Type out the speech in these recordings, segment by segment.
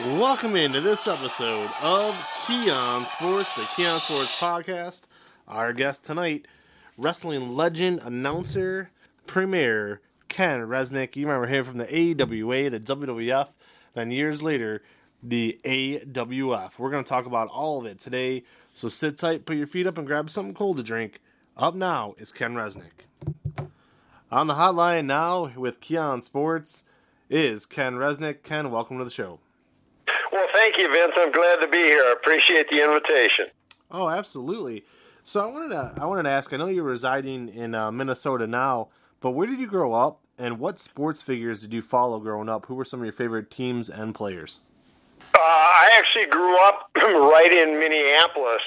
Welcome into this episode of Keon Sports, the Keon Sports Podcast. Our guest tonight, wrestling legend, announcer, premier, Ken Resnick. You remember him from the AWA, the WWF, then years later, the AWF. We're going to talk about all of it today, so sit tight, put your feet up, and grab something cold to drink. Up now is Ken Resnick. On the hotline now with Keon Sports is Ken Resnick. Ken, welcome to the show. Well, thank you, Vince. I'm glad to be here. I appreciate the invitation. Oh, absolutely. So I wanted to I wanted to ask. I know you're residing in uh, Minnesota now, but where did you grow up, and what sports figures did you follow growing up? Who were some of your favorite teams and players? Uh, I actually grew up right in Minneapolis.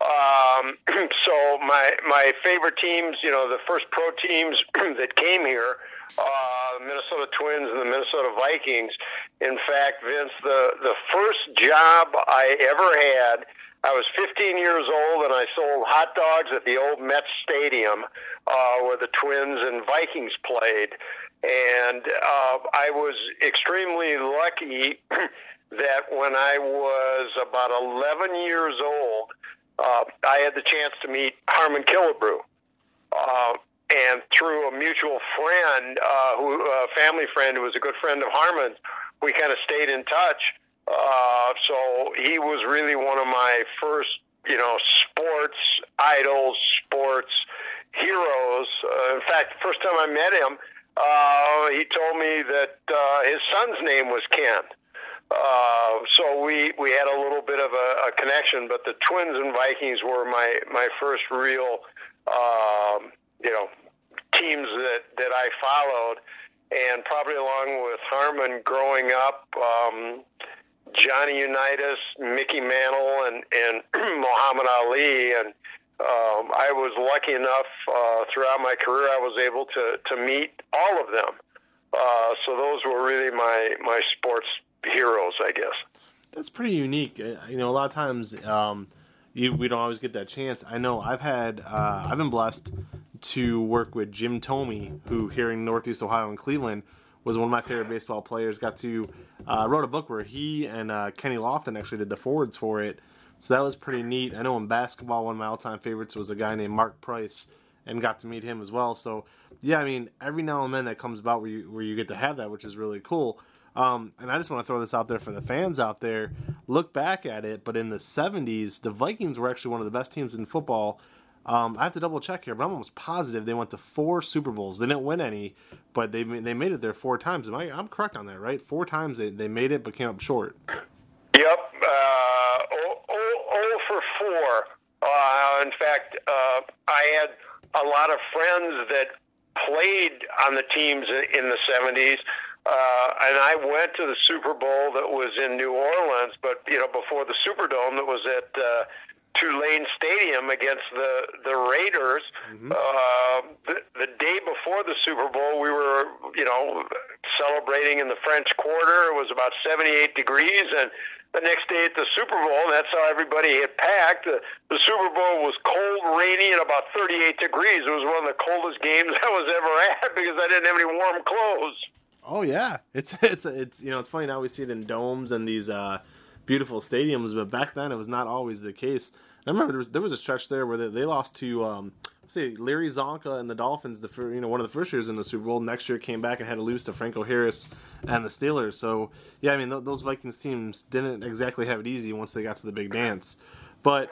Um, so my my favorite teams, you know, the first pro teams that came here uh, Minnesota Twins and the Minnesota Vikings. In fact, Vince, the the first job I ever had, I was 15 years old and I sold hot dogs at the old Mets Stadium uh, where the Twins and Vikings played, and uh, I was extremely lucky. That when I was about 11 years old, uh, I had the chance to meet Harmon Killebrew. Uh, and through a mutual friend, uh, who a family friend who was a good friend of Harmon's, we kind of stayed in touch. Uh, so he was really one of my first, you know, sports idols, sports heroes. Uh, in fact, the first time I met him, uh, he told me that uh, his son's name was Ken. Uh, so we, we had a little bit of a, a connection, but the Twins and Vikings were my, my first real um, you know, teams that, that I followed. And probably along with Harmon growing up, um, Johnny Unitas, Mickey Mantle, and, and Muhammad Ali. And um, I was lucky enough uh, throughout my career, I was able to, to meet all of them. Uh, so those were really my, my sports heroes, I guess. That's pretty unique. Uh, you know, a lot of times um, you, we don't always get that chance. I know I've had, uh, I've been blessed to work with Jim Thome, who here in Northeast Ohio and Cleveland was one of my favorite baseball players. Got to uh, wrote a book where he and uh, Kenny Lofton actually did the forwards for it. So that was pretty neat. I know in basketball, one of my all-time favorites was a guy named Mark Price, and got to meet him as well. So yeah, I mean, every now and then that comes about where you where you get to have that, which is really cool. Um, and I just want to throw this out there for the fans out there. Look back at it, but in the 70s, the Vikings were actually one of the best teams in football um, I have to double check here, but I'm almost positive they went to four Super Bowls. They didn't win any, but they they made it there four times. Am I I'm correct on that, right? Four times they, they made it, but came up short. Yep, uh, oh, oh, oh for four. Uh, in fact, uh, I had a lot of friends that played on the teams in the '70s. Uh, and I went to the Super Bowl that was in New Orleans, but you know before the Superdome that was at uh, Tulane Stadium against the the Raiders. Mm-hmm. Uh, the, the day before the Super Bowl, we were you know celebrating in the French Quarter. It was about 78 degrees, and the next day at the Super Bowl, and that's how everybody had packed. The, the Super Bowl was cold, rainy, and about 38 degrees. It was one of the coldest games I was ever at because I didn't have any warm clothes. Oh yeah, it's it's it's you know it's funny now we see it in domes and these uh, beautiful stadiums, but back then it was not always the case. I remember there was there was a stretch there where they, they lost to um, say Larry Csonka and the Dolphins the you know one of the first years in the Super Bowl. Next year came back and had to lose to Franco Harris and the Steelers. So yeah, I mean th- those Vikings teams didn't exactly have it easy once they got to the big dance. But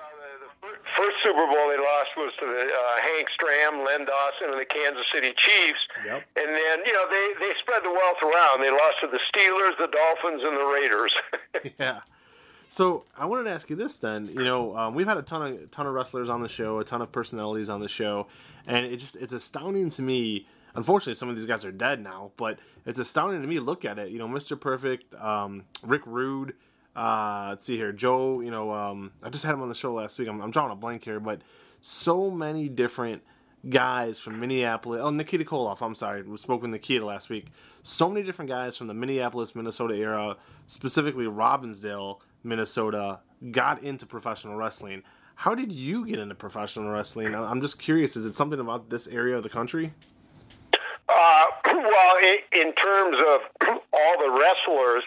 first Super Bowl they lost was to the uh, Hank Stram, Len Dawson, and the Kansas City Chiefs. Yep. And then you know they they spread the wealth around. They lost to the Steelers, the Dolphins, and the Raiders. yeah. So I wanted to ask you this then. You know, um, we've had a ton of ton of wrestlers on the show, a ton of personalities on the show, and it just it's astounding to me. Unfortunately, some of these guys are dead now, but it's astounding to me. Look at it. You know, Mr. Perfect, um, Rick Rude. Uh, let's see here, Joe. You know, um, I just had him on the show last week. I'm, I'm drawing a blank here, but so many different guys from Minneapolis. Oh, Nikita Koloff. I'm sorry. We spoke with Nikita last week. So many different guys from the Minneapolis, Minnesota era, specifically Robbinsdale, Minnesota, got into professional wrestling. How did you get into professional wrestling? I'm just curious. Is it something about this area of the country? Uh, well, in terms of all the wrestlers,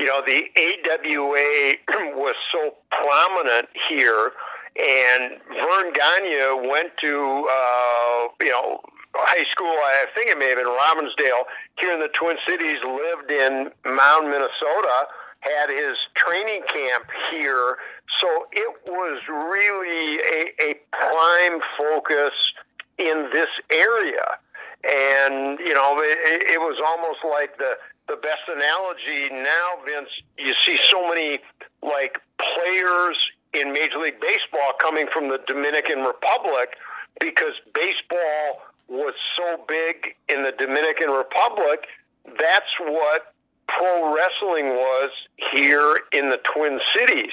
you know, the AWA was so prominent here, and Verne Gagne went to, uh, you know, high school. I think it may have been Robbinsdale here in the Twin Cities. Lived in Mound, Minnesota. Had his training camp here, so it was really a, a prime focus in this area. And you know, it, it was almost like the the best analogy now, Vince. You see so many like players in Major League Baseball coming from the Dominican Republic because baseball was so big in the Dominican Republic. That's what pro wrestling was here in the Twin Cities.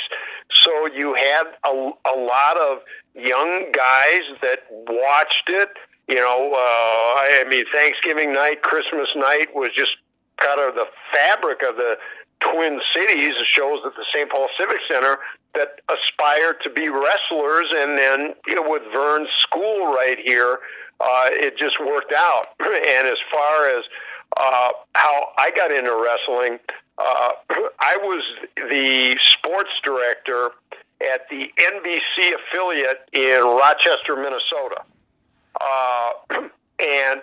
So you had a, a lot of young guys that watched it. You know, uh, I mean, Thanksgiving night, Christmas night was just kind of the fabric of the Twin Cities. Shows at the St. Paul Civic Center that aspire to be wrestlers, and then you know, with Verne's school right here, uh, it just worked out. and as far as uh, how I got into wrestling, uh, I was the sports director at the NBC affiliate in Rochester, Minnesota. Uh, and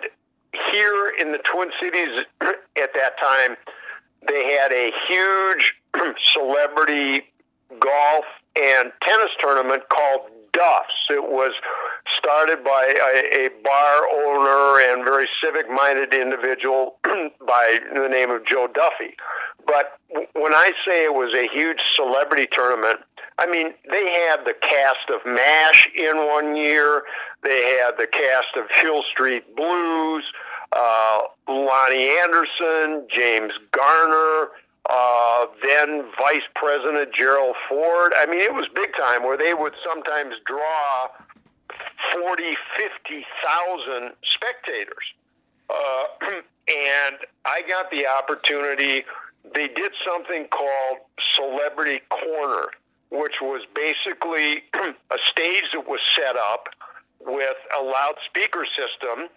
here in the Twin Cities at that time, they had a huge celebrity golf and tennis tournament called Duff's. It was started by a, a bar owner and very civic minded individual by the name of Joe Duffy. But when I say it was a huge celebrity tournament, I mean, they had the cast of MASH in one year. They had the cast of Hill Street Blues, uh, Loni Anderson, James Garner, uh, then Vice President Gerald Ford. I mean, it was big time where they would sometimes draw 40, 50,000 spectators. Uh, and I got the opportunity. They did something called Celebrity Corner, which was basically a stage that was set up with a loudspeaker system,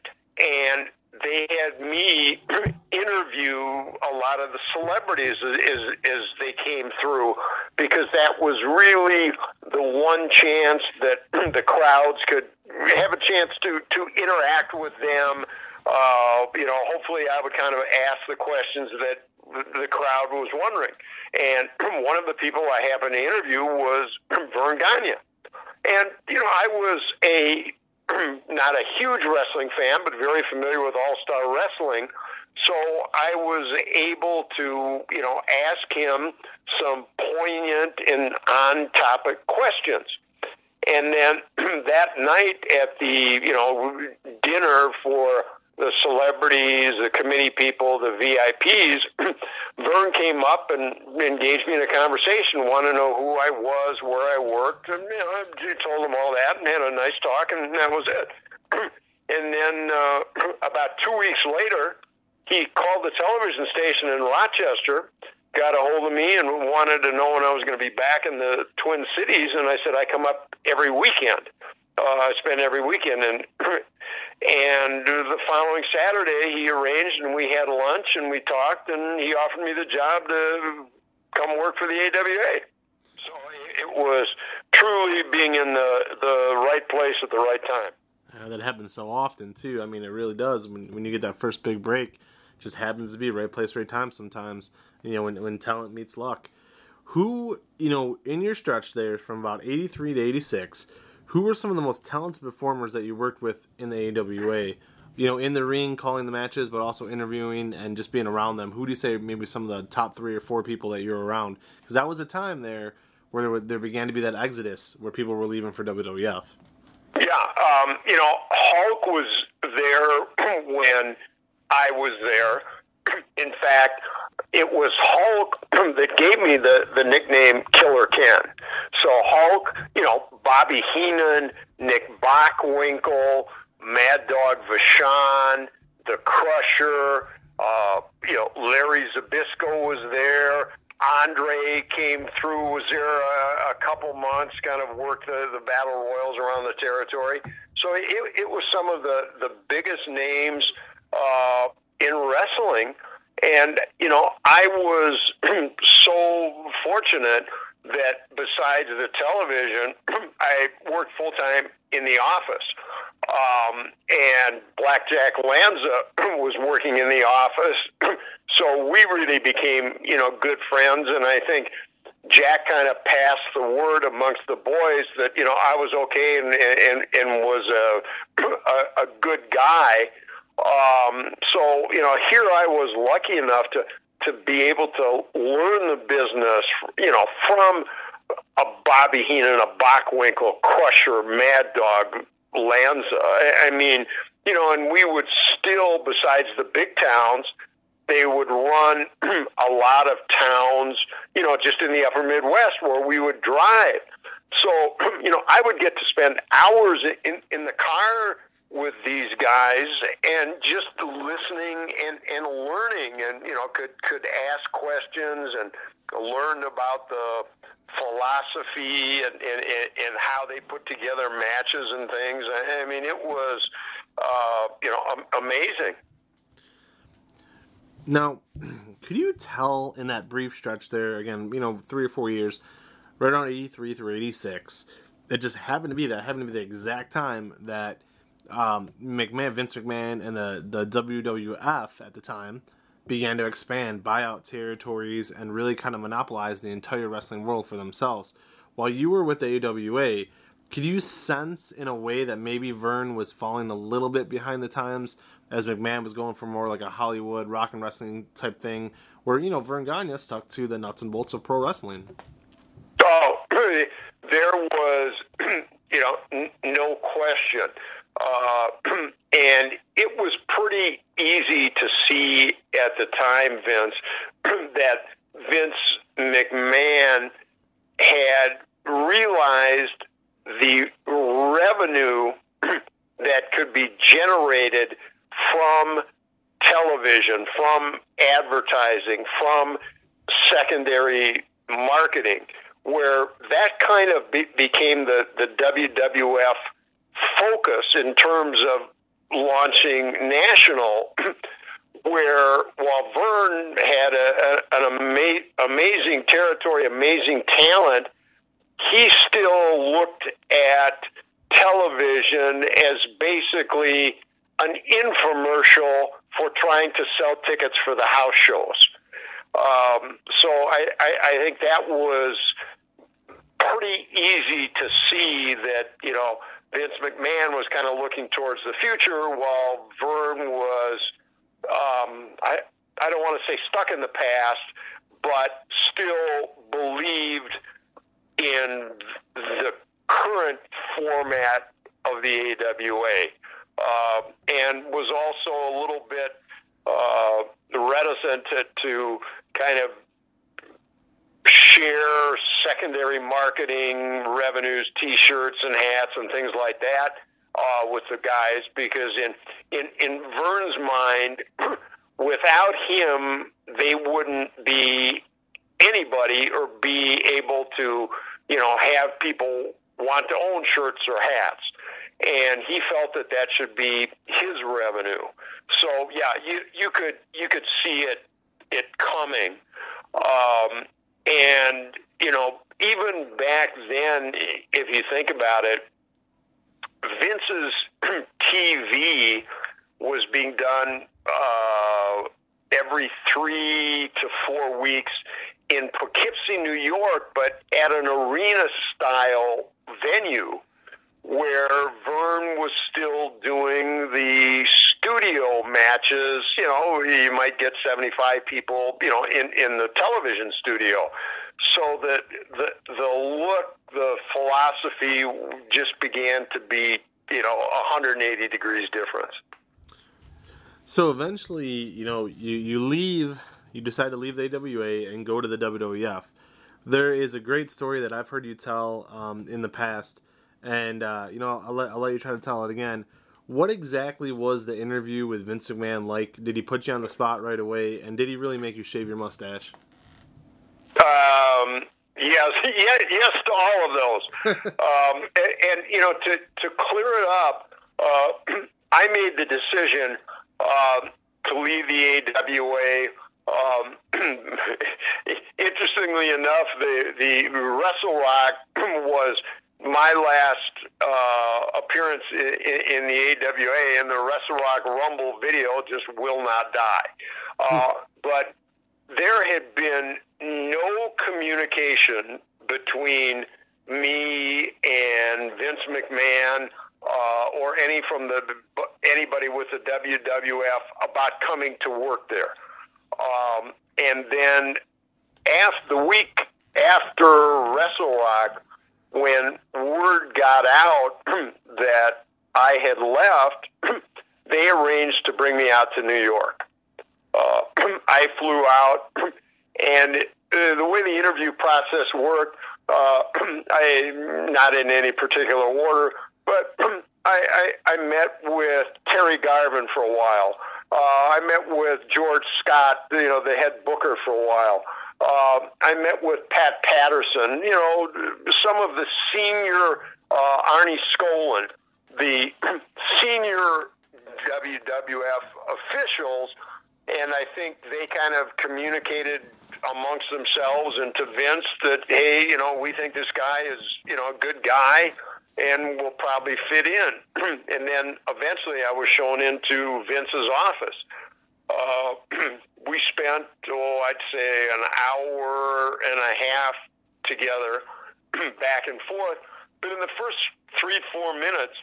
and they had me interview a lot of the celebrities as, as, they came through because that was really the one chance that the crowds could have a chance to, to interact with them. Uh, you know, hopefully I would kind of ask the questions that the crowd was wondering. And one of the people I happened to interview was Verne Gagne. And, you know, I was a not a huge wrestling fan, but very familiar with All Star Wrestling. So I was able to, you know, ask him some poignant and on topic questions. And then that night at the, you know, dinner for the celebrities, the committee people, the VIPs, Verne came up and engaged me in a conversation, wanted to know who I was, where I worked, and you know, I told him all that and had a nice talk, and that was it. and then uh, about two weeks later, he called the television station in Rochester, got a hold of me, and wanted to know when I was going to be back in the Twin Cities, and I said I come up every weekend. Uh, I spend every weekend, and And the following Saturday, he arranged and we had lunch and we talked, and he offered me the job to come work for the AWA. So it was truly being in the, the right place at the right time. Yeah, that happens so often, too. I mean, it really does. When, when you get that first big break, just happens to be right place, right time sometimes, you know, when, when talent meets luck. Who, you know, in your stretch there from about 83 to 86, who were some of the most talented performers that you worked with in the AWA? You know, in the ring, calling the matches, but also interviewing and just being around them. Who do you say maybe some of the top three or four people that you're around? Because that was a time there where there, were, there, began to be that exodus where people were leaving for WWF. Yeah, um, you know, Hulk was there when I was there. In fact, it was Hulk that gave me the, the nickname Killer Ken. So Hulk, you know, Bobby Heenan, Nick Bockwinkel, Mad Dog Vachon, The Crusher, uh, you know, Larry Zbyszko was there. Andre came through, was there a, a couple couple months, kind of worked the, the battle royals around the territory. So it, it was some of the, the biggest names uh, in wrestling. And, you know, I was so fortunate that besides the television, I worked full time in the office. Um, and Blackjack Lanza was working in the office. so we really became, you know, good friends. And I think Jack kind of passed the word amongst the boys that, you know, I was okay and, and, and was a, a, a good guy. Um, so, you know, here I was lucky enough to, to be able to learn the business, you know, from a Bobby Heenan, a Bockwinkel, Crusher, Mad Dog, Lanza. I mean, you know, and we would still, besides the big towns, they would run a lot of towns, you know, just in the upper Midwest where we would drive. So, you know, I would get to spend hours in, in the car with these guys and just listening and, and learning and, you know, could, could ask questions and learn about the philosophy and, and, and how they put together matches and things. I mean, it was, uh, you know, amazing. Now, could you tell in that brief stretch there, again, you know, three or four years, right around 83 through 86, it just happened to be that happened to be the exact time that um, McMahon, Vince McMahon, and the, the WWF at the time began to expand, buy out territories, and really kind of monopolize the entire wrestling world for themselves. While you were with the AWA, could you sense in a way that maybe Verne was falling a little bit behind the times as McMahon was going for more like a Hollywood rock and wrestling type thing, where you know Verne Gagne stuck to the nuts and bolts of pro wrestling? Oh, there was, you know, n- no question. Uh, and it was pretty easy to see at the time, Vince, that Vince McMahon had realized the revenue that could be generated from television, from advertising, from secondary marketing, where that kind of be- became the, the WWF focus in terms of launching national. where while Verne had a, a, an ama- amazing territory, amazing talent, he still looked at television as basically an infomercial for trying to sell tickets for the house shows. Um, so I, I, I think that was pretty easy to see that you know Vince McMahon was kind of looking towards the future, while Verne was, um, I, I don't want to say stuck in the past, but still believed in the current format of the AWA, uh, and was also a little bit uh, reticent to, to kind of share secondary marketing revenues, T-shirts and hats and things like that uh, with the guys because in in in Verne's mind, without him, they wouldn't be anybody or be able to you know have people want to own shirts or hats. And he felt that that should be his revenue. So yeah, you you could you could see it it coming. Um, and, you know, even back then, if you think about it, Vince's TV was being done uh, every three to four weeks in Poughkeepsie, New York, but at an arena style venue where Verne was still doing the matches. You know, you might get 75 people, you know, in, in the television studio. So that the, the look, the philosophy just began to be, you know, 180 degrees difference. So eventually, you know, you, you leave, you decide to leave the AWA and go to the WWF. There is a great story that I've heard you tell um, in the past and uh, you know I'll let, I'll let you try to tell it again. What exactly was the interview with Vince McMahon like? Did he put you on the spot right away, and did he really make you shave your mustache? Um, Yes, yes, yes to all of those. um, and, and, you know, to to clear it up, uh, I made the decision uh, to leave the AWA. Um, interestingly enough, the the WrestleRock was my last uh, appearance in, in, the AWA, and the WrestleRock Rumble video just will not die. Uh, but there had been no communication between me and Vince McMahon uh, or any from the anybody with the WWF about coming to work there. Um, and then after the week after WrestleRock, when word got out that I had left, they arranged to bring me out to New York. Uh, I flew out, and uh, the way the interview process worked, uh, I not in any particular order, but I, I, I met with Terry Garvin for a while. Uh, I met with George Scott, you know, the head booker for a while. Uh, I met with Pat Patterson, you know, some of the senior uh, Arnie Skaaland, the senior WWF officials, and I think they kind of communicated amongst themselves and to Vince that, hey, you know, we think this guy is, you know, a good guy and will probably fit in. and then eventually I was shown into Vince's office. Uh, we spent, oh, I'd say an hour and a half together back and forth. But in the first three, four minutes,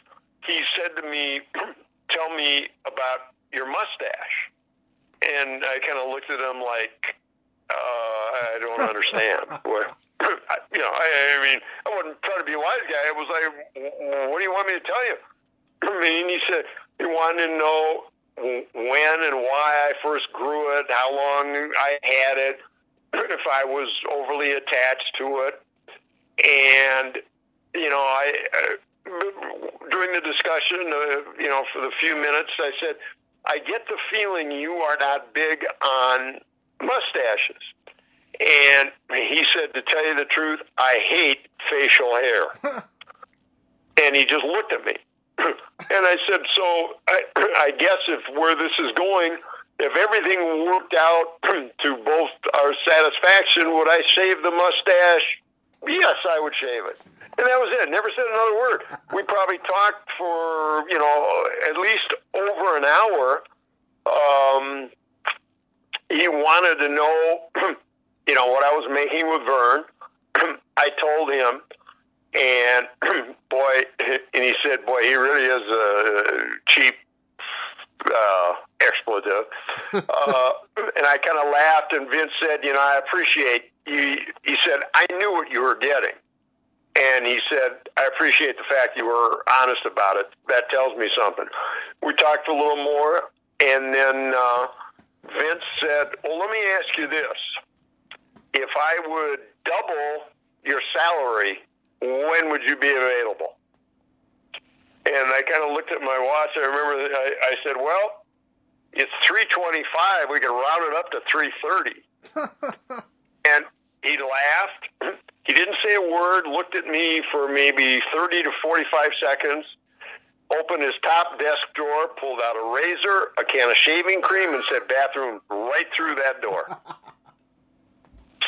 he said to me, tell me about your mustache. And I kind of looked at him like, uh, I don't understand. you know, I, I mean, I wasn't trying to be a wise guy. I was like, what do you want me to tell you? I mean, he said he wanted to know when and why I first grew it, how long I had it, if I was overly attached to it, and you know, I uh, during the discussion, uh, you know, for the few minutes, I said, I get the feeling you are not big on mustaches. And he said, to tell you the truth, I hate facial hair. and he just looked at me. And I said, so I, I guess if where this is going, if everything worked out to both our satisfaction, would I shave the mustache? Yes, I would shave it. And that was it. Never said another word. We probably talked for, you know, at least over an hour. Um, he wanted to know you know, what I was making with Verne. I told him, and boy, and he said, boy, he really is a cheap uh, expletive. uh, and I kind of laughed, and Vince said, you know, I appreciate you. He said, I knew what you were getting. And he said, I appreciate the fact you were honest about it. That tells me something. We talked a little more, and then uh, Vince said, well, let me ask you this if I would double your salary, when would you be available? And I kind of looked at my watch. I remember I, I said, well, it's 325. We can round it up to 330. and he laughed. He didn't say a word, looked at me for maybe 30 to 45 seconds, opened his top desk drawer, pulled out a razor, a can of shaving cream, and said, bathroom right through that door.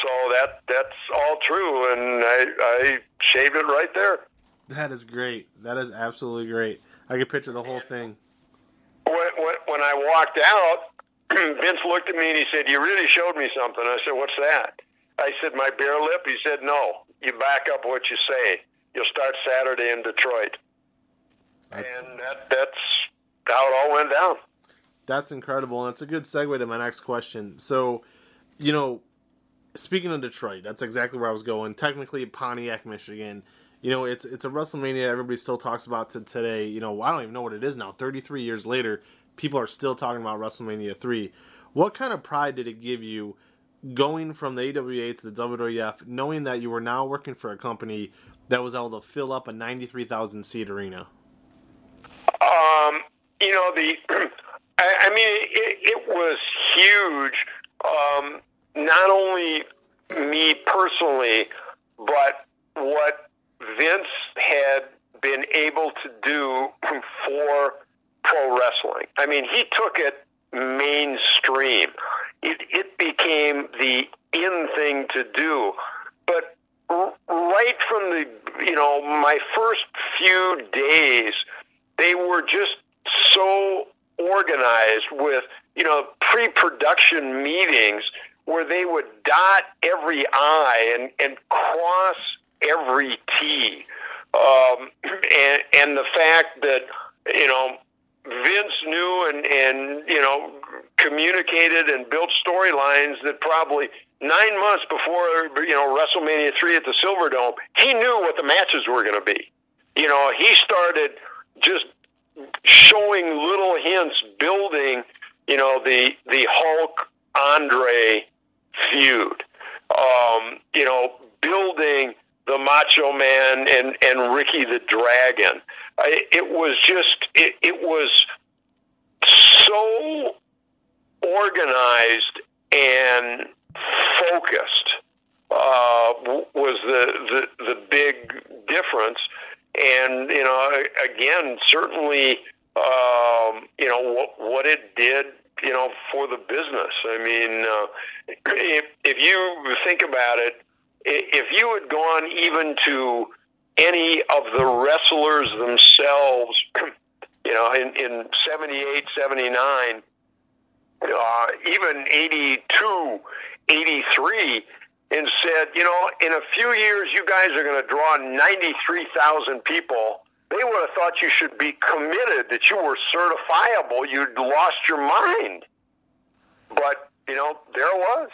So that that's all true, and I, I shaved it right there. That is great. That is absolutely great. I can picture the whole thing. When, when, when I walked out, Vince looked at me and he said, "You really showed me something." I said, "What's that?" I said, "My bare lip." He said, "No, you back up what you say. You'll start Saturday in Detroit." and that, that's how it all went down. That's incredible, and it's a good segue to my next question. So, you know, speaking of Detroit, that's exactly where I was going. Technically, Pontiac, Michigan. You know, it's it's a WrestleMania everybody still talks about to today. You know, I don't even know what it is now. Thirty three years later, people are still talking about WrestleMania three. What kind of pride did it give you going from the AWA to the WWF, knowing that you were now working for a company that was able to fill up a ninety three thousand seat arena? Um, you know the. I, mean, it, it was huge. Um, not only me personally, but what Vince had been able to do for pro wrestling. I mean, he took it mainstream. It, it became the in thing to do. But right from the, you know, my first few days, they were just so organized with, you know, pre production meetings where they would dot every I and, and cross every T. Um, and, and the fact that, you know, Vince knew and, and, you know, communicated and built storylines that probably nine months before, you know, WrestleMania 3 at the Silverdome, he knew what the matches were going to be. You know, he started just showing little hints, building, you know, the, the Hulk Andre feud. Um, you know, building the Macho Man and and Ricky the Dragon. I, it was just it, it was so organized and focused uh, was the, the the big difference. And you know, again, certainly, um, you know what what it did you know, for the business. I mean, uh, if, if you think about it, if you had gone even to any of the wrestlers themselves, you know, in, in 78, 79, uh, even 82, 83, and said, you know, in a few years, you guys are going to draw 93,000 people they would have thought you should be committed, that you were certifiable, you'd lost your mind. But, you know, there was.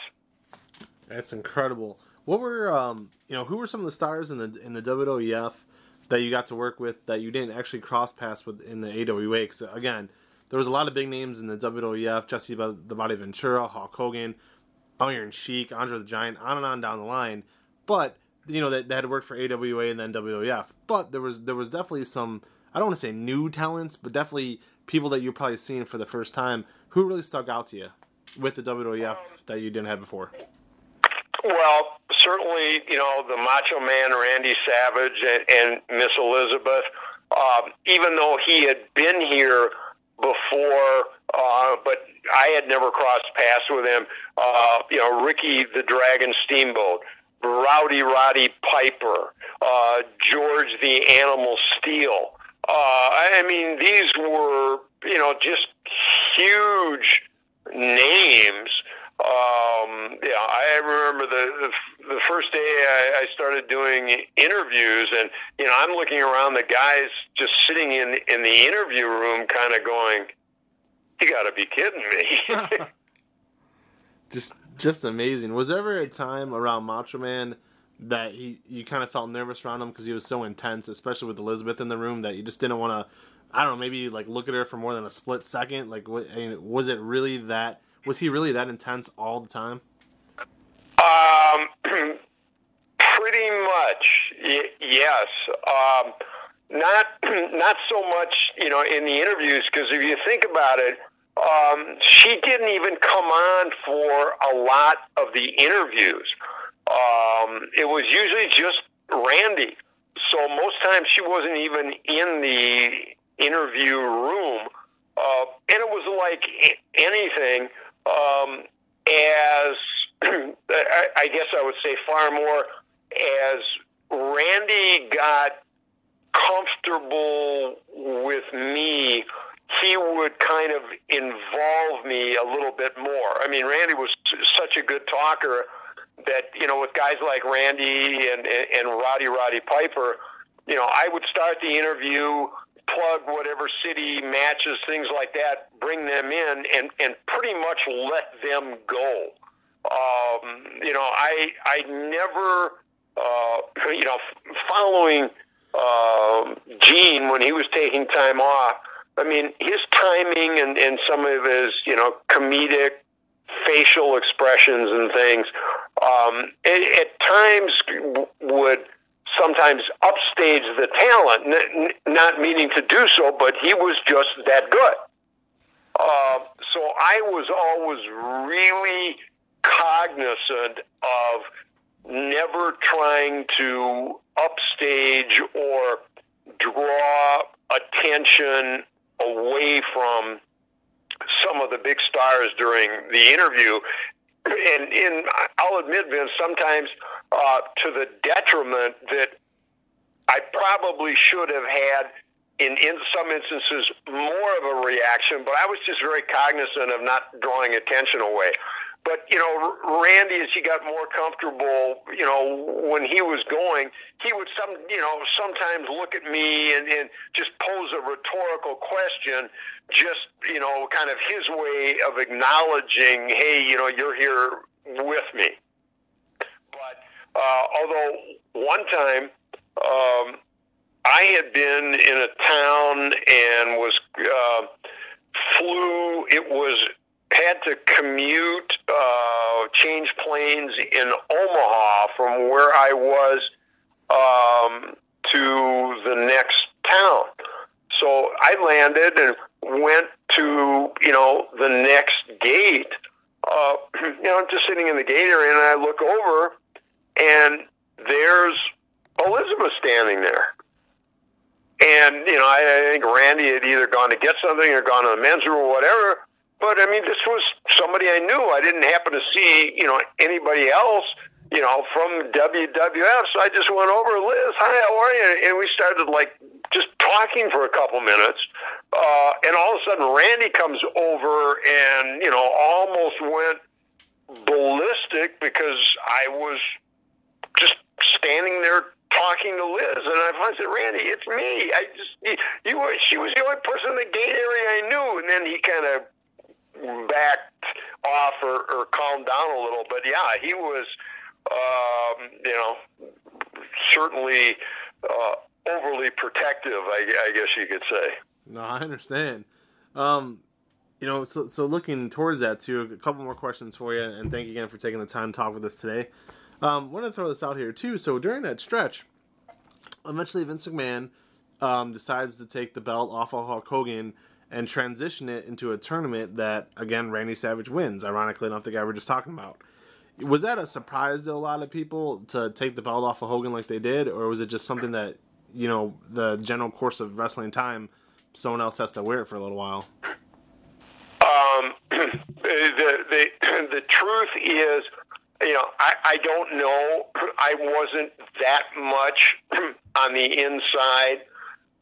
That's incredible. What were um, you know, who were some of the stars in the in the WWF that you got to work with that you didn't actually cross paths with in the AWA? Because again, there was a lot of big names in the WWF: Jesse the Body Ventura, Hulk Hogan, Iron Sheik, Andre the Giant, on and on down the line. But you know that, that had worked for AWA and then WWF. But there was there was definitely some I don't want to say new talents, but definitely people that you're probably seeing for the first time who really stuck out to you with the WWF that you didn't have before. Well, certainly, you know the Macho Man Randy Savage and, and Miss Elizabeth. Um, even though he had been here before, uh, but I had never crossed paths with him. Uh, you know, Ricky the Dragon Steamboat. Rowdy Roddy Piper, uh, George the Animal Steele. Uh, I mean, these were, you know, just huge names. Um, yeah, I remember the, the the first day I, I started doing interviews, and you know, I'm looking around the guys just sitting in in the interview room, kind of going, "You got to be kidding me!" just just amazing. Was there ever a time around Macho Man that he you kind of felt nervous around him because he was so intense, especially with Elizabeth in the room, that you just didn't want to? I don't know, maybe like look at her for more than a split second. Like, what, I mean, was it really that? Was he really that intense all the time? Um, pretty much, y- yes. Um, not not so much, you know, in the interviews because if you think about it, um, she didn't even come on for a lot of the interviews. Um, it was usually just Randy. So most times she wasn't even in the interview room. Uh, and it was like anything, um, as I guess I would say far more as Randy got comfortable with me he would kind of involve me a little bit more. I mean, Randy was such a good talker that you know, with guys like Randy and and Roddy Roddy Piper, you know, I would start the interview, plug whatever city matches, things like that, bring them in, and and pretty much let them go. Um, you know, I I never, uh, you know, following uh, Gene when he was taking time off I mean, his timing and, and some of his, you know, comedic facial expressions and things, um, at, at times would sometimes upstage the talent, n- not meaning to do so, but he was just that good. Uh, so I was always really cognizant of never trying to upstage or draw attention away from some of the big stars during the interview. And, and I'll admit, Vince, sometimes uh, to the detriment that I probably should have had in, in some instances more of a reaction, but I was just very cognizant of not drawing attention away. But you know, Randy, as he got more comfortable, you know, when he was going, he would some, you know, sometimes look at me and, and just pose a rhetorical question, just you know, kind of his way of acknowledging, hey, you know, you're here with me. But uh, although one time um, I had been in a town and was uh, flew. It was had to commute, uh, change planes in Omaha from where I was um, to the next town. So I landed and went to you know the next gate. Uh, you know, I'm just sitting in the gate area, and I look over, and there's Elizabeth standing there. And, you know, I, I think Randy had either gone to get something or gone to the men's room or whatever. But, I mean, this was somebody I knew. I didn't happen to see, you know, anybody else, you know, from WWF. So I just went over, Liz, hi, how are you? And we started, like, just talking for a couple minutes. Uh, and all of a sudden, Randy comes over and, you know, almost went ballistic because I was just standing there talking to Liz, and I finally said, "Randy, it's me. I just you were. She was the only person in the gate area I knew." And then he kind of backed off or, or calmed down a little. But yeah, he was, um, you know, certainly uh, overly protective. I, I guess you could say. No, I understand. Um, you know, so so looking towards that too, a couple more questions for you, and thank you again for taking the time to talk with us today. Um, want to throw this out here too. So during that stretch, eventually Vince McMahon um, decides to take the belt off of Hulk Hogan and transition it into a tournament that again Randy Savage wins. Ironically enough, the guy we're just talking about. Was that a surprise to a lot of people to take the belt off of Hogan like they did, or was it just something that you know the general course of wrestling time, someone else has to wear it for a little while? Um, the the the truth is you know, I, I don't know. I wasn't that much on the inside,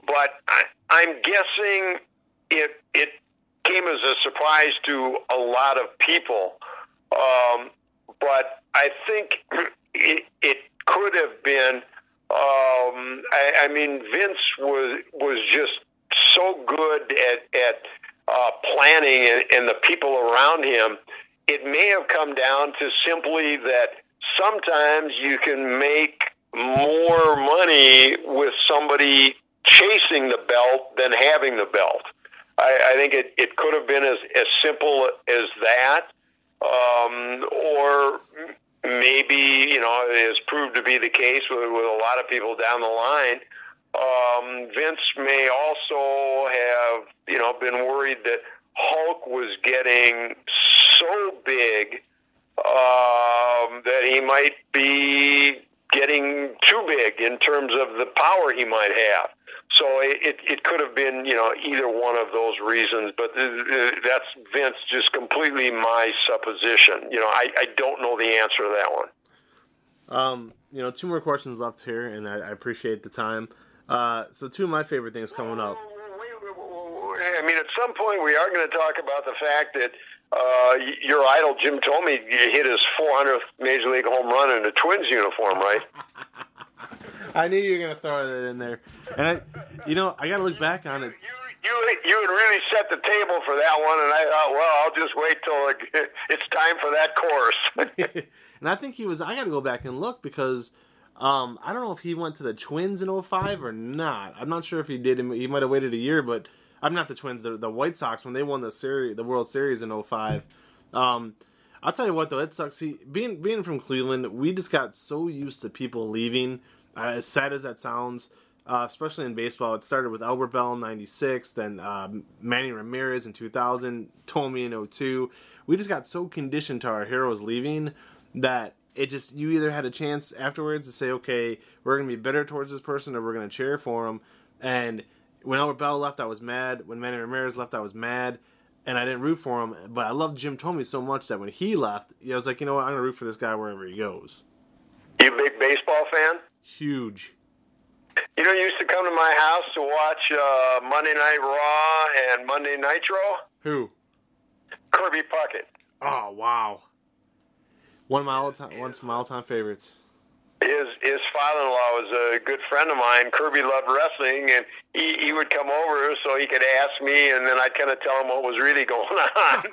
but I, I'm guessing it it came as a surprise to a lot of people. Um, but I think it, it could have been. Um, I, I mean, Vince was was just so good at at uh, planning, and, and the people around him it may have come down to simply that sometimes you can make more money with somebody chasing the belt than having the belt. I, I think it, it could have been as, as simple as that. Um, or maybe, you know, it has proved to be the case with, with a lot of people down the line. Um, Vince may also have, you know, been worried that Hulk was getting so big um, that he might be getting too big in terms of the power he might have. So it, it could have been, you know, either one of those reasons, but that's Vince just completely my supposition. You know, I, I don't know the answer to that one. Um, you know, two more questions left here, and I, I appreciate the time. Uh, so two of my favorite things coming up. I mean, at some point we are going to talk about the fact that uh, your idol Jim Thome hit his 400th major league home run in a Twins uniform, right? I knew you were going to throw it in there, and I, you know, I got to look back on it. You, you, you had really set the table for that one, and I thought, well, I'll just wait till it's time for that course. and I think he was. I got to go back and look because um, I don't know if he went to the Twins in 05 or not. I'm not sure if he did. He might have waited a year, but I'm not the Twins, the, the White Sox when they won the series, the World Series in 05. Um, I'll tell you what though, it sucks. See, being being from Cleveland, we just got so used to people leaving. Uh, as sad as that sounds, uh, especially in baseball, it started with Albert Belle in '96, then uh, Manny Ramirez in 2000, Thome in 02. We just got so conditioned to our heroes leaving that it just you either had a chance afterwards to say, okay, we're gonna be bitter towards this person, or we're gonna cheer for him. And when Albert Belle left, I was mad. When Manny Ramirez left, I was mad, and I didn't root for him. But I loved Jim Thome so much that when he left, I was like, you know what, I'm gonna root for this guy wherever he goes. You a big baseball fan? Huge. You know, you used to come to my house to watch uh, Monday Night Raw and Monday Nitro. Who? Kirby Puckett. Oh wow. One of my all time, one of my all time favorites. His his father-in-law was a good friend of mine. Kirby loved wrestling, and he, he would come over so he could ask me, and then I'd kind of tell him what was really going on.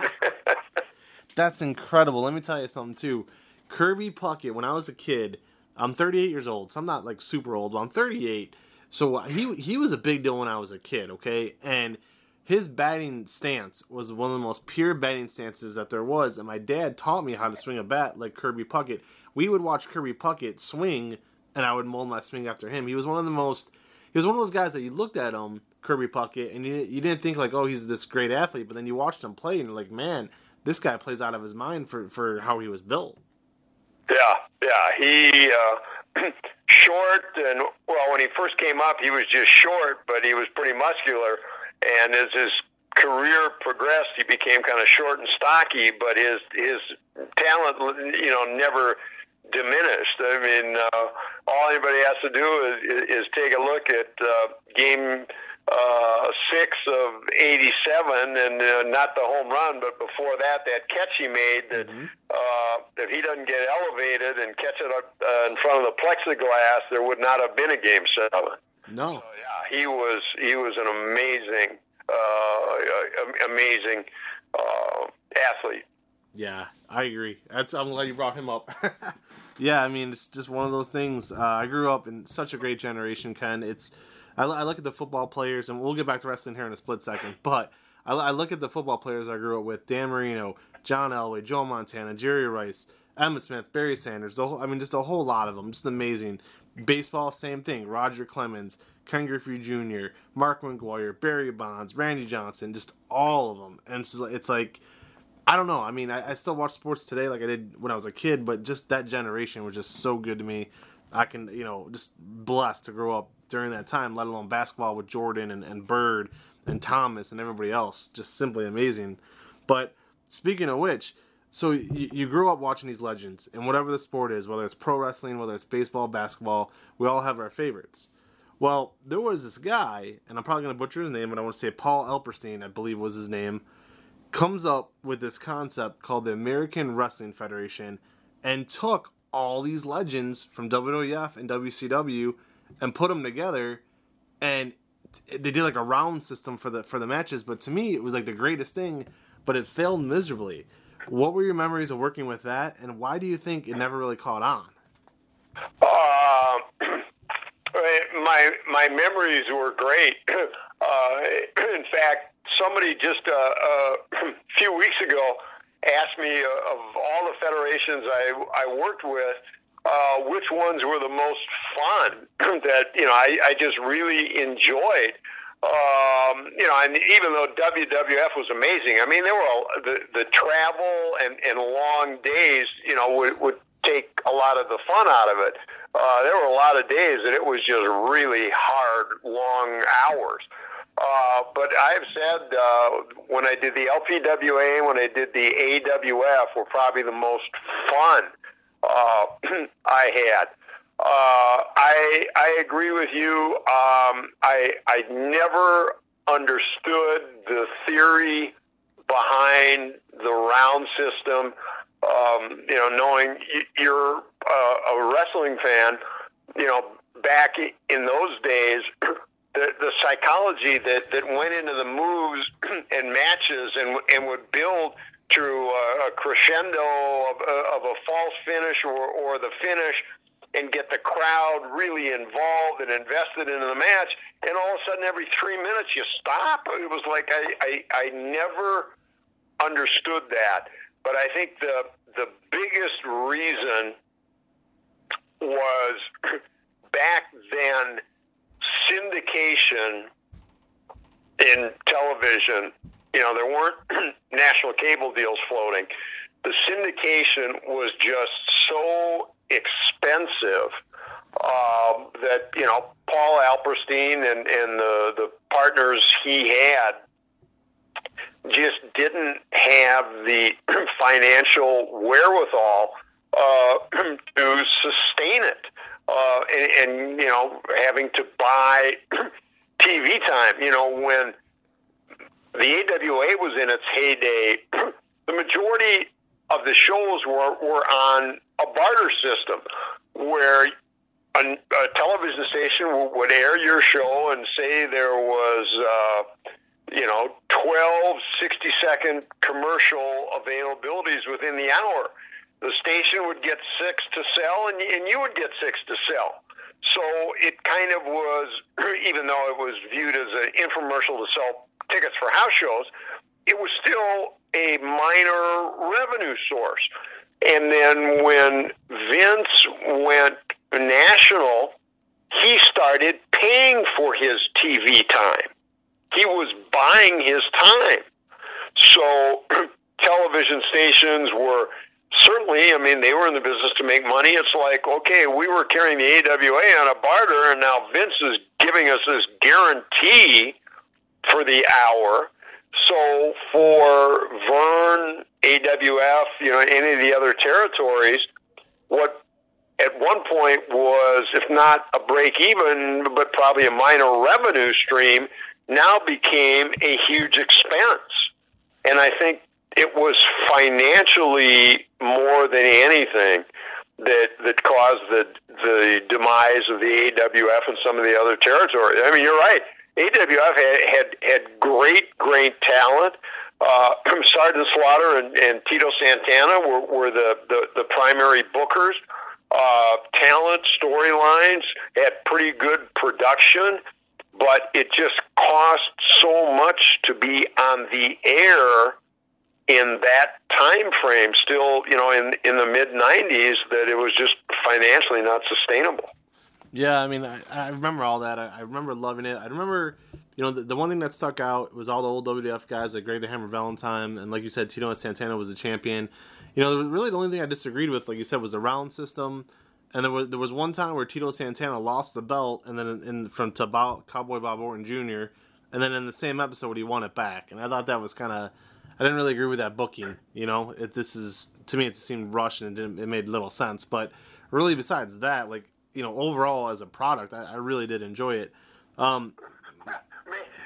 That's incredible. Let me tell you something too. Kirby Puckett, when I was a kid, I'm 38 years old, so I'm not like super old, but I'm 38. So uh, he he was a big deal when I was a kid, okay? And his batting stance was one of the most pure batting stances that there was, and my dad taught me how to swing a bat like Kirby Puckett. We would watch Kirby Puckett swing, and I would mold my swing after him. He was one of the most. He was one of those guys that you looked at him, Kirby Puckett, and you, you didn't think like, oh, he's this great athlete, but then you watched him play, and you're like, man, this guy plays out of his mind for for how he was built. Yeah, yeah, he uh, short and well, when he first came up, he was just short, but he was pretty muscular and as his career progressed, he became kind of short and stocky, but his his talent, you know, never diminished. I mean, uh, all anybody has to do is, is take a look at uh, game uh, six of '87, and uh, not the home run, but before that, that catch he made. That mm-hmm. uh, if he doesn't get elevated and catch it up uh, in front of the plexiglass, there would not have been a game seven. No. So, yeah, he was he was an amazing, uh, amazing uh, athlete. Yeah, I agree. That's I'm glad you brought him up. yeah, I mean it's just one of those things. Uh, I grew up in such a great generation, Ken. It's I, I, look at the football players, and we'll get back to wrestling here in a split second. But I, I look at the football players I grew up with: Dan Marino, John Elway, Joe Montana, Jerry Rice, Emmitt Smith, Barry Sanders. The whole, I mean, just a whole lot of them. Just amazing. Baseball, same thing. Roger Clemens, Ken Griffey Jr., Mark McGwire, Barry Bonds, Randy Johnson, just all of them. And it's, it's like, I don't know. I mean, I, I, still watch sports today like I did when I was a kid, but just that generation was just so good to me. I can, you know, just blessed to grow up during that time, let alone basketball with Jordan and, and Bird and Thomas and everybody else. Just simply amazing. But speaking of which, so you, you grew up watching these legends, and whatever the sport is, whether it's pro wrestling, whether it's baseball, basketball, we all have our favorites. Well, there was this guy, and I'm probably going to butcher his name, but I want to say Paul Epperstein, I believe was his name, comes up with this concept called the American Wrestling Federation and took all these legends from WWF and WCW and put them together and they did like a round system for the for the matches but to me it was like the greatest thing but it failed miserably what were your memories of working with that, and why do you think it never really caught on? Uh, my my memories were great. Uh, in fact, somebody just uh, uh a few weeks ago asked me uh, of all the federations I, I worked with, uh, which ones were the most fun that you know I, I just really enjoyed. Um, you know, and even though WWF was amazing, I mean, there were the the travel and, and long days. You know, would, would take a lot of the fun out of it. Uh, there were a lot of days that it was just really hard, long hours. Uh, but I've said uh, when I did the LPWA, when I did the AWF, were probably the most fun uh, I had. Uh, I I agree with you. Um, I I never understood the theory behind the round system. Um, you know, knowing you're uh, a wrestling fan, you know, back in those days, the, the psychology that, that went into the moves and matches and, and would build to a, a crescendo of, of a false finish or, or the finish and get the crowd really involved and invested in the match. And all of a sudden, every three minutes, you stop. It was like I, I, I never understood that. But I think the the biggest reason was back then syndication in television. You know, there weren't national cable deals floating. the syndication was just so expensive um, that you know Paul Alperstein and, and the the partners he had just didn't have the financial wherewithal uh, to sustain it, uh, and, and you know having to buy TV time. You know when the AWA was in its heyday, the majority of the shows were, were on a barter system where a, a television station would air your show and say there was, uh, you know, 12 60 second commercial availabilities within the hour. The station would get six to sell, and, and you would get six to sell. So it kind of was, even though it was viewed as an infomercial to sell tickets for house shows, it was still a minor revenue source. And then when Vince went national, he started paying for his TV time. He was buying his time. So television stations were certainly, I mean, they were in the business to make money. It's like, okay, we were carrying the AWA on a barter, and now Vince is giving us this guarantee for the hour. So for Vern, AWF, you know, any of the other territories, what at one point was, if not a break even, but probably a minor revenue stream, now became a huge expense. And I think it was financially more than anything that that caused the the demise of the AWF and some of the other territories. I mean, you're right. AWF had had, had great, great talent. Uh, Sergeant Slaughter and, and Tito Santana were, were the, the, the primary bookers. Uh, talent, storylines, had pretty good production, but it just cost so much to be on the air in that time frame still you know in in the mid 90s that it was just financially not sustainable yeah, I mean, I, I remember all that. I, I, remember loving it. I remember, you know, the, the, one thing that stuck out was all the old WWF guys like Greg the Hammer Valentine, and like you said, Tito and Santana was the champion. You know, really the only thing I disagreed with, like you said, was the round system. And there was there was one time where Tito Santana lost the belt, and then in, in from to Cowboy Bob Orton Jr. And then in the same episode, he won it back, and I thought that was kind of. I didn't really agree with that booking. You know, it, this is to me it seemed rushed and it, it made little sense. But really, besides that, like you know, overall as a product, I, I really did enjoy it. Um,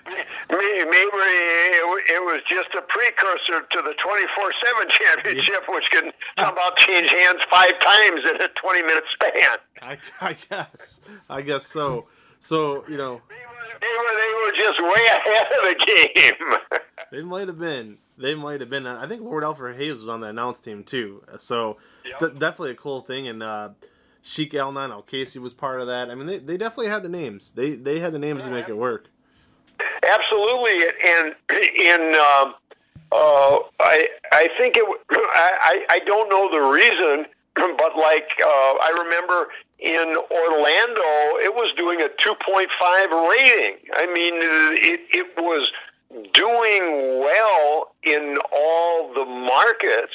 Maybe it was just a precursor to the 24-7 championship, which can about change hands five times in a 20-minute span. I, I guess. I guess so. So, you know. They were, they were, they were just way ahead of the game. they might have been. They might have been. I think Lord Alfred Hayes was on the announce team, too. So, yep. th- definitely a cool thing. And, uh, Sheik Adnan Al-Kaissie was part of that. I mean, they, they definitely had the names. They they had the names yeah. to make it work. Absolutely, and in um, uh, I I think it. I I don't know the reason, but like uh, I remember in Orlando, it was doing a 2.5 rating. I mean, it it was doing well in all the markets,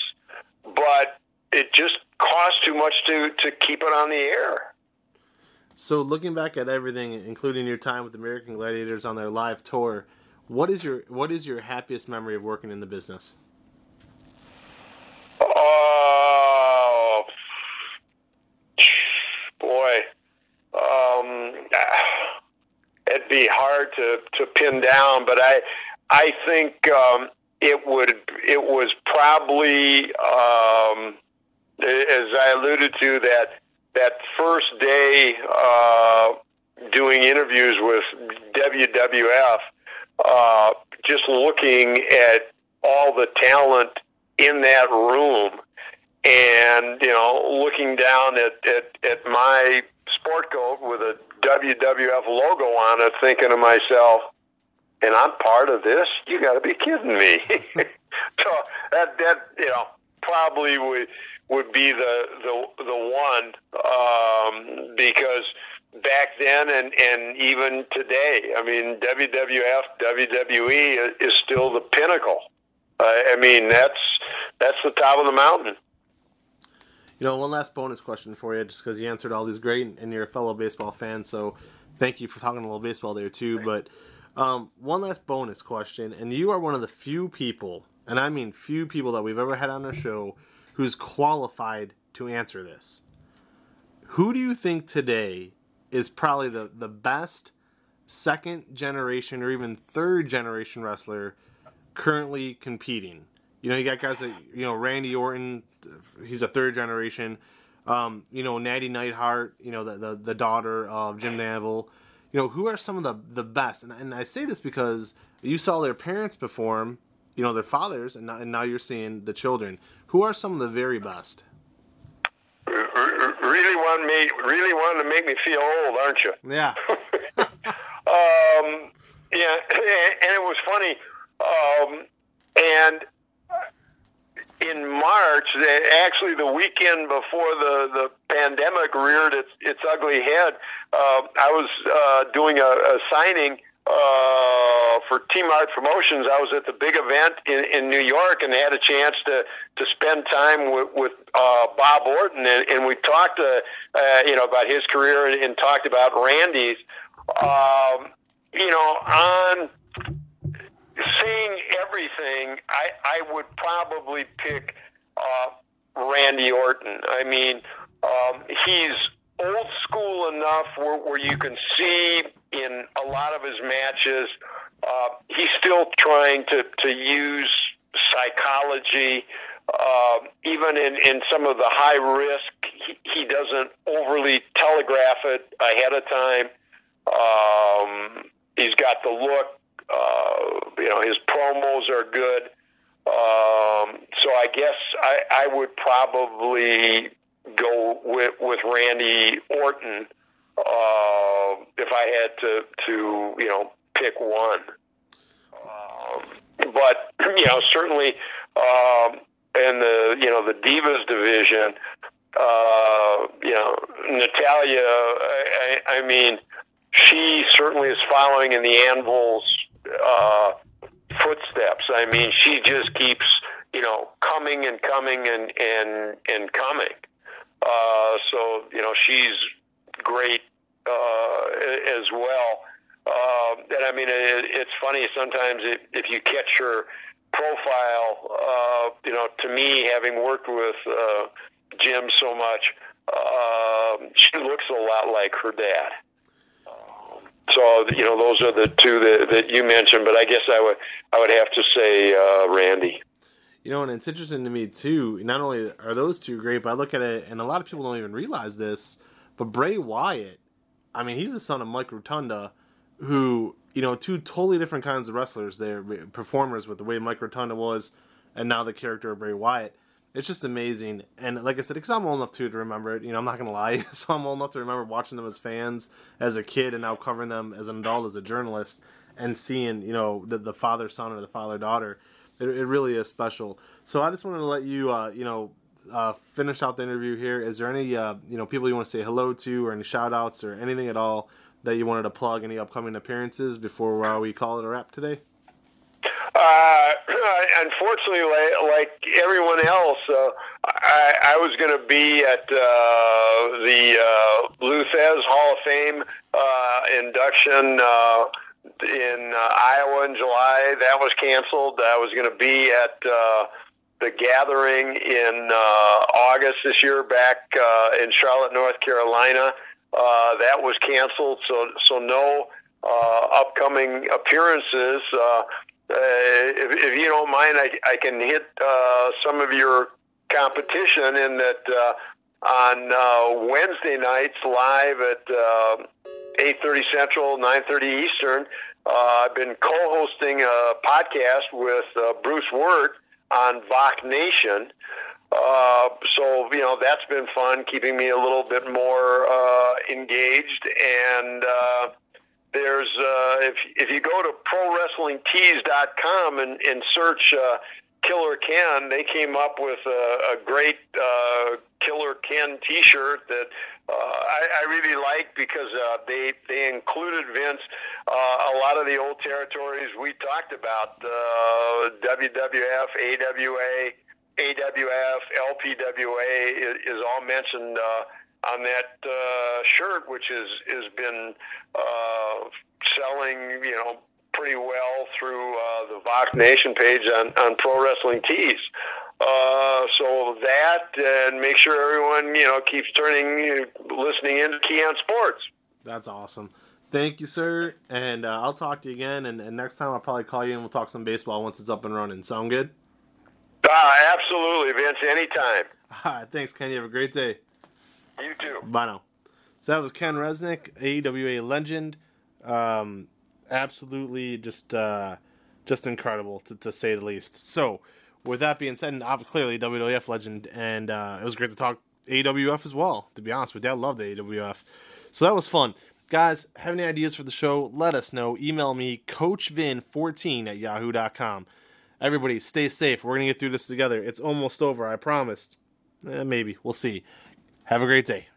but it just cost too much to, to keep it on the air. So, looking back at everything, including your time with American Gladiators on their live tour, what is your what is your happiest memory of working in the business? Oh, boy, um, it'd be hard to, to pin down, but I I think um, it would it was probably. Um, as I alluded to, that that first day uh, doing interviews with WWF, uh, just looking at all the talent in that room, and you know, looking down at at, at my sport coat with a WWF logo on it, thinking to myself, and I'm part of this. You got to be kidding me. so that that you know probably would would be the the the one um, because back then and and even today, I mean WWF WWE is still the pinnacle I, I mean, that's that's the top of the mountain. You know, one last bonus question for you, just because you answered all these great, and you're a fellow baseball fan, so thank you for talking a little baseball there too. But um, one last bonus question, and you are one of the few people, and I mean few people that we've ever had on our show, who's qualified to answer this. Who do you think today is probably the, the best second generation or even third generation wrestler currently competing? You know, you got guys like you know Randy Orton, he's a third generation. Um, you know, Nattie Neidhart, you know the, the, the daughter of Jim Neville. You know, who are some of the the best? And, and I say this because you saw their parents perform, you know, their fathers, and and now you're seeing the children. Who are some of the very best? Really want me, really wanting to make me feel old, aren't you? Yeah. um, yeah, and it was funny. Um, and in March, actually the weekend before the, the pandemic reared its, its ugly head, uh, I was uh, doing a, a signing uh, for Team Art Promotions. I was at the big event in, in New York and had a chance to, to spend time with, with uh, Bob Orton, and, and we talked, uh, uh, you know, about his career and, and talked about Randy's. Um, you know, on seeing everything, I, I would probably pick uh, Randy Orton. I mean, um, he's old school enough where, where you can see in a lot of his matches, uh, he's still trying to, to use psychology. Uh, even in, in some of the high risk, he, he doesn't overly telegraph it ahead of time. Um, he's got the look uh, you know, his promos are good. Um, so I guess I, I would probably go with with Randy Orton uh, if I had to to you know pick one. Um, but you know certainly um, in the you know the Divas division, uh, you know Natalya. I, I mean, she certainly is following in the Anvil's uh, footsteps. I mean, she just keeps you know coming and coming and and and coming. Uh, so you know she's great uh, as well. Uh, and I mean, it, it's funny sometimes if, if you catch her profile. Uh, you know, to me, having worked with uh, Jim so much, uh, she looks a lot like her dad. So you know, those are the two that, that you mentioned. But I guess I would I would have to say uh, Randy. You know, and it's interesting to me too. Not only are those two great, but I look at it, and a lot of people don't even realize this. But Bray Wyatt, I mean, he's the son of Mike Rotunda, who you know, two totally different kinds of wrestlers. They're performers with the way Mike Rotunda was, and now the character of Bray Wyatt it's just amazing. And like I said, because I'm old enough too to remember it. You know, I'm not gonna lie. So I'm old enough to remember watching them as fans as a kid, and now covering them as an adult as a journalist, and seeing you know the, the father son or the father daughter. It, it, really is special. So I just wanted to let you uh, you know uh, finish out the interview here. Is there any uh, you know people you want to say hello to, or any shout outs, or anything at all that you wanted to plug? Any upcoming appearances before uh, we call it a wrap today? Uh, unfortunately, like, everyone else, uh, I, I was going to be at uh, the uh, Lou Thesz Hall of Fame uh, induction uh, in uh, Iowa in July. That was canceled. I was going to be at the gathering in uh, August this year back uh, in Charlotte, North Carolina. Uh, that was canceled. So, so no uh, upcoming appearances. Uh, uh, if, if you don't mind, I, I can hit uh, some of your competition in that uh, on uh, Wednesday nights live at uh, 8.30 Central, 9.30 Eastern. Uh, I've been co-hosting a podcast with uh, Bruce Wirt on Vox Nation. Uh, so, you know, that's been fun, keeping me a little bit more uh, engaged. And uh, there's uh, if if you go to prowrestlingtees.com and, and search uh, Killer Ken, they came up with a, a great uh, Killer Ken T-shirt that uh, I, I really like because uh, they they included Vince uh, a lot of the old territories we talked about, uh, WWF, AWA, AWF, LPWA is, is all mentioned uh, on that uh, shirt, which is has been uh, selling, you know, pretty well through uh, the Vox Nation page on, on Pro Wrestling Tees. Uh, so that and make sure everyone you know keeps turning listening into Kee on Sports. That's awesome. Thank you, sir. And uh, I'll talk to you again. And, and, next time I'll probably call you and we'll talk some baseball once it's up and running. Sound good? Uh, absolutely, Vince. Anytime. All right. Thanks, Ken. You have a great day. You too. Bye now. So that was Ken Resnick, AWA legend. Um, absolutely just uh, just incredible to, to say the least. So, with that being said, and clearly WWF legend, and uh, it was great to talk AWF as well. To be honest with you, I love the AWF. So that was fun. Guys, have any ideas for the show? Let us know. Email me, CoachVin14 at yahoo.com. Everybody, stay safe. We're to get through this together. It's almost over, I promised. Eh, maybe. We'll see. Have a great day.